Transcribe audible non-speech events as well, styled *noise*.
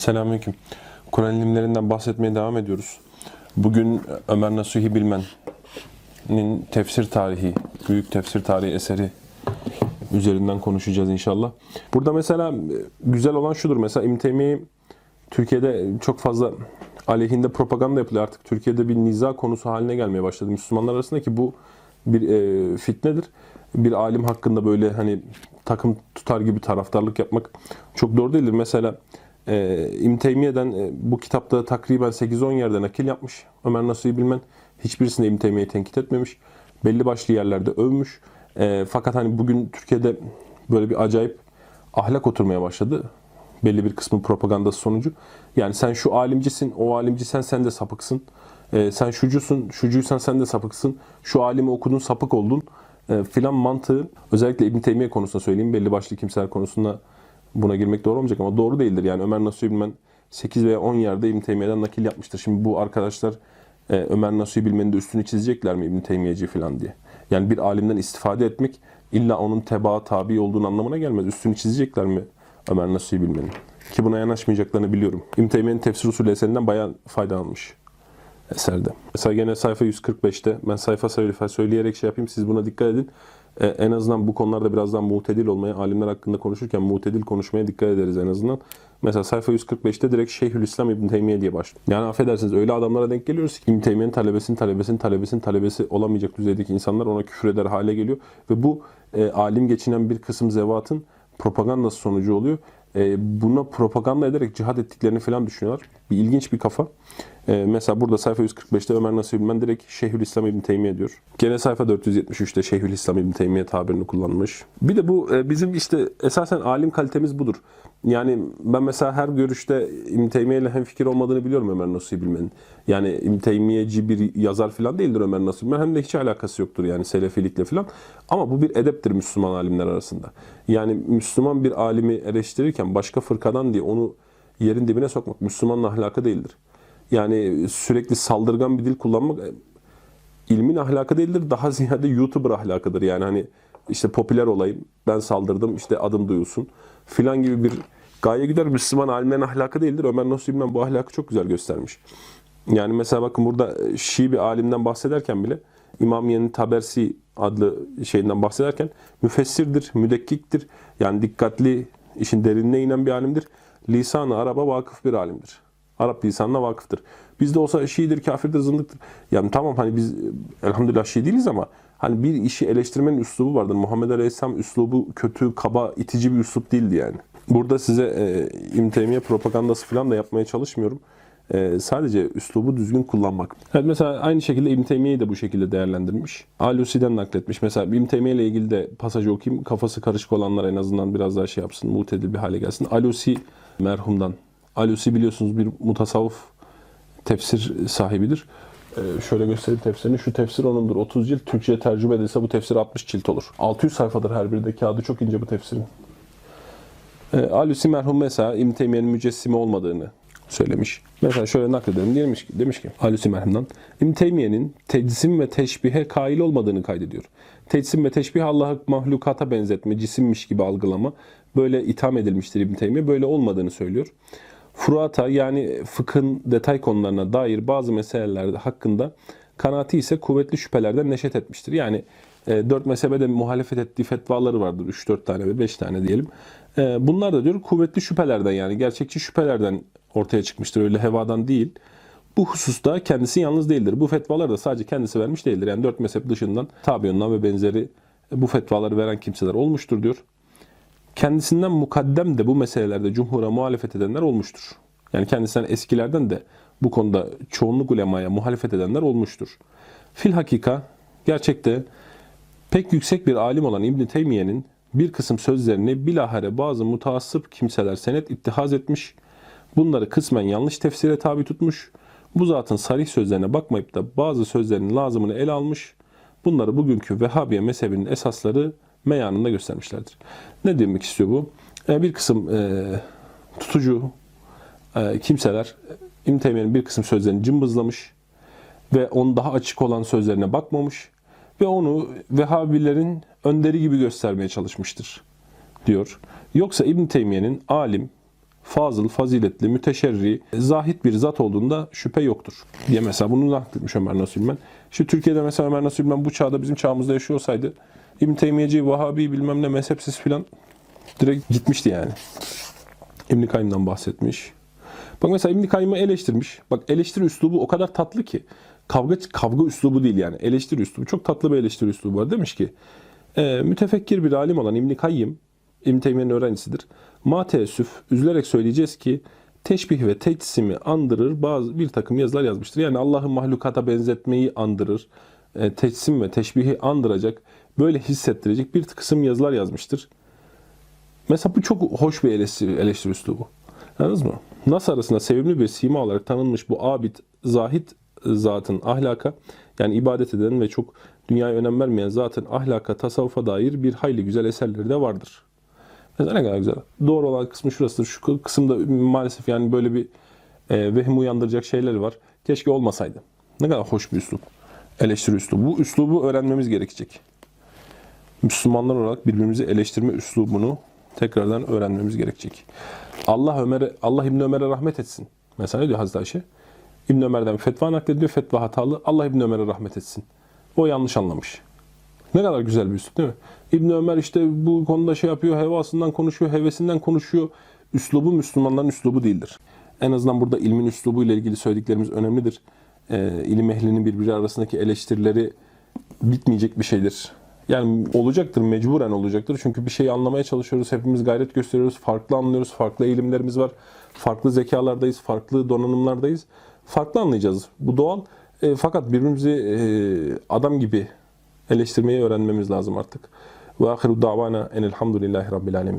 Selamünaleyküm. Kur'an ilimlerinden bahsetmeye devam ediyoruz. Bugün Ömer Nasuhi Bilmen'in tefsir tarihi, büyük tefsir tarihi eseri üzerinden konuşacağız inşallah. Burada mesela güzel olan şudur. Mesela İbn Teymiye Türkiye'de çok fazla aleyhinde propaganda yapılıyor. Artık Türkiye'de bir niza konusu haline gelmeye başladı Müslümanlar arasında ki bu bir e, fitnedir. Bir alim hakkında böyle hani takım tutar gibi taraftarlık yapmak çok doğru değildir. Mesela e, İbn Teymiye'den e, bu kitapta takriben 8-10 yerde nakil yapmış. Ömer Nasuhi Bilmen hiçbirisinde İbn tenkit etmemiş. Belli başlı yerlerde övmüş. E, fakat hani bugün Türkiye'de böyle bir acayip ahlak oturmaya başladı. Belli bir kısmı propagandası sonucu. Yani sen şu alimcisin, o alimci sen, sen de sapıksın. E, sen şucusun, şucuysan sen de sapıksın. Şu alimi okudun, sapık oldun e, filan mantığı özellikle İbn Teymiye konusunda söyleyeyim. Belli başlı kimseler konusunda buna girmek doğru olmayacak ama doğru değildir. Yani Ömer Nasuhi Bilmen 8 veya 10 yerde İbn Teymiye'den nakil yapmıştır. Şimdi bu arkadaşlar e, Ömer Nasuhi Bilmen'in de üstünü çizecekler mi İbn Teymiyeci falan diye. Yani bir alimden istifade etmek illa onun tebaa tabi olduğunu anlamına gelmez. Üstünü çizecekler mi Ömer Nasuhi Bilmen'in? Ki buna yanaşmayacaklarını biliyorum. İbn Teymiye'nin tefsir usulü eserinden bayağı faydalanmış eserde. Mesela gene sayfa 145'te ben sayfa sayfa söyleyerek şey yapayım siz buna dikkat edin. Ee, en azından bu konularda birazdan mutedil olmaya, alimler hakkında konuşurken mutedil konuşmaya dikkat ederiz en azından. Mesela sayfa 145'te direkt Şeyhülislam İbn Teymiye diye başlıyor. Yani affedersiniz öyle adamlara denk geliyoruz ki İbn Teymiye'nin talebesinin talebesinin talebesinin talebesi olamayacak düzeydeki insanlar ona küfür eder hale geliyor. Ve bu e, alim geçinen bir kısım zevatın propagandası sonucu oluyor. E, buna propaganda ederek cihad ettiklerini falan düşünüyorlar. Bir ilginç bir kafa. E, mesela burada sayfa 145'te Ömer Nasuhi Bilmen direkt Şeyhülislam İbn Teymiye diyor. Gene sayfa 473'te Şeyhülislam İbn Teymiye tabirini kullanmış. Bir de bu e, bizim işte esasen alim kalitemiz budur. Yani ben mesela her görüşte İbn Teymiye ile hemfikir olmadığını biliyorum Ömer Nasuhi Bilmen'in. Yani İbn Teymiyeci bir yazar falan değildir Ömer Nasuhi Bilmen. Hem de hiç alakası yoktur yani selefilikle falan. Ama bu bir edeptir Müslüman alimler arasında. Yani Müslüman bir alimi eleştirirken başka fırkadan diye onu yerin dibine sokmak Müslümanın ahlakı değildir. Yani sürekli saldırgan bir dil kullanmak e, ilmin ahlakı değildir. Daha *laughs* ziyade YouTuber ahlakıdır. Yani hani işte popüler olayım, ben saldırdım, işte adım duyulsun filan gibi bir gaye gider. Müslüman alimlerin ahlakı değildir. Ömer Bilmen bu ahlakı çok güzel göstermiş. Yani mesela bakın burada Şii bir alimden bahsederken bile İmamiye'nin Tabersi adlı şeyinden bahsederken müfessirdir, müdekkiktir. Yani dikkatli, işin derinine inen bir alimdir. Lisan-ı Arap'a vakıf bir alimdir. Arap lisanına vakıftır. Bizde olsa Şiidir, kafirdir, zındıktır. Yani tamam hani biz elhamdülillah Şii değiliz ama hani bir işi eleştirmenin üslubu vardır. Muhammed Aleyhisselam üslubu kötü, kaba, itici bir üslup değildi yani. Burada size e, İbn Teymiye propagandası falan da yapmaya çalışmıyorum. E, sadece üslubu düzgün kullanmak. Evet, mesela aynı şekilde İbn de bu şekilde değerlendirmiş. Alusi'den nakletmiş. Mesela İbn ile ilgili de pasajı okuyayım. Kafası karışık olanlar en azından biraz daha şey yapsın, mutedil bir hale gelsin. Alusi merhumdan. Alusi biliyorsunuz bir mutasavvuf tefsir sahibidir. Ee, şöyle göstereyim tefsirini. Şu tefsir onundur. 30 cilt. Türkçe'ye tercüme edilse bu tefsir 60 cilt olur. 600 sayfadır her biri de. Kağıdı çok ince bu tefsirin. Ee, Alusi merhum mesela İbn Teymiye'nin mücessimi olmadığını söylemiş. Mesela şöyle nakledelim. Demiş ki, demiş ki Alusi merhumdan İbn Teymiye'nin tecsim ve teşbihe kail olmadığını kaydediyor. Tecsim ve teşbih Allah'ı mahlukata benzetme, cisimmiş gibi algılama böyle itham edilmiştir İbn Teymiye. Böyle olmadığını söylüyor. Furuata yani fıkhın detay konularına dair bazı meseleler hakkında kanaati ise kuvvetli şüphelerden neşet etmiştir. Yani e, dört mezhebe de muhalefet ettiği fetvaları vardır. 3-4 tane ve 5 tane diyelim. E, bunlar da diyor kuvvetli şüphelerden yani gerçekçi şüphelerden ortaya çıkmıştır. Öyle hevadan değil. Bu hususta kendisi yalnız değildir. Bu fetvalar da sadece kendisi vermiş değildir. Yani dört mezhep dışından Tabiyon'dan ve benzeri bu fetvaları veren kimseler olmuştur diyor. Kendisinden mukaddem de bu meselelerde cumhura muhalefet edenler olmuştur. Yani kendisinden eskilerden de bu konuda çoğunluk ulemaya muhalefet edenler olmuştur. Fil hakika gerçekte pek yüksek bir alim olan İbn Teymiye'nin bir kısım sözlerini bilahare bazı mutaassıp kimseler senet ittihaz etmiş, bunları kısmen yanlış tefsire tabi tutmuş, bu zatın sarih sözlerine bakmayıp da bazı sözlerinin lazımını ele almış, bunları bugünkü Vehhabiye mezhebinin esasları meyanında göstermişlerdir. Ne demek istiyor bu? E, bir kısım e, tutucu e, kimseler İbn Teymiye'nin bir kısım sözlerini cımbızlamış ve onun daha açık olan sözlerine bakmamış ve onu Vehhabilerin önderi gibi göstermeye çalışmıştır diyor. Yoksa İbn Teymiye'nin alim, fazıl, faziletli, müteşerri, zahit bir zat olduğunda şüphe yoktur. Diye mesela bunu nakletmiş Ömer Nasuh İlmen. Şimdi Türkiye'de mesela Ömer Nasuh İlmen bu çağda bizim çağımızda yaşıyor olsaydı İbn Teymiyeci, Vahabi bilmem ne mezhepsiz filan direkt gitmişti yani. İbn Kayyım'dan bahsetmiş. Bak mesela İbn Kayyım'ı eleştirmiş. Bak eleştiri üslubu o kadar tatlı ki. Kavga kavga üslubu değil yani. Eleştiri üslubu. Çok tatlı bir eleştiri üslubu var. Demiş ki e, mütefekkir bir alim olan İbn Kayyım İbn Teymiye'nin öğrencisidir. Ma teessüf üzülerek söyleyeceğiz ki teşbih ve teçsimi andırır bazı bir takım yazılar yazmıştır. Yani Allah'ı mahlukata benzetmeyi andırır. E, teçsim ve teşbihi andıracak, böyle hissettirecek bir kısım yazılar yazmıştır. Mesela bu çok hoş bir eleştiri, eleştiri üslubu. Anladınız mı? Nas arasında sevimli bir sima olarak tanınmış bu abid, zahit zatın ahlaka, yani ibadet eden ve çok dünyaya önem vermeyen zatın ahlaka, tasavvufa dair bir hayli güzel eserleri de vardır. Mesela ne kadar güzel. Doğru olan kısmı şurasıdır. Şu kısımda maalesef yani böyle bir e, vehim uyandıracak şeyler var. Keşke olmasaydı. Ne kadar hoş bir üslup. Eleştiri üslubu. Bu üslubu öğrenmemiz gerekecek. Müslümanlar olarak birbirimizi eleştirme üslubunu tekrardan öğrenmemiz gerekecek. Allah Ömer'e Allah İbn Ömer'e rahmet etsin. Mesela diyor Hazreti Ayşe? İbn Ömer'den fetva naklediyor. Fetva hatalı. Allah İbn Ömer'e rahmet etsin. O yanlış anlamış. Ne kadar güzel bir üslup değil mi? İbn Ömer işte bu konuda şey yapıyor, hevasından konuşuyor, hevesinden konuşuyor. Üslubu Müslümanların üslubu değildir. En azından burada ilmin üslubu ile ilgili söylediklerimiz önemlidir. Ee, ilim ehlinin birbiri arasındaki eleştirileri bitmeyecek bir şeydir. Yani olacaktır, mecburen olacaktır. Çünkü bir şeyi anlamaya çalışıyoruz, hepimiz gayret gösteriyoruz, farklı anlıyoruz, farklı eğilimlerimiz var, farklı zekalardayız, farklı donanımlardayız. Farklı anlayacağız. Bu doğal. E, fakat birbirimizi e, adam gibi eleştirmeyi öğrenmemiz lazım artık. Ve ahiru davana enelhamdülillahi rabbil alemin.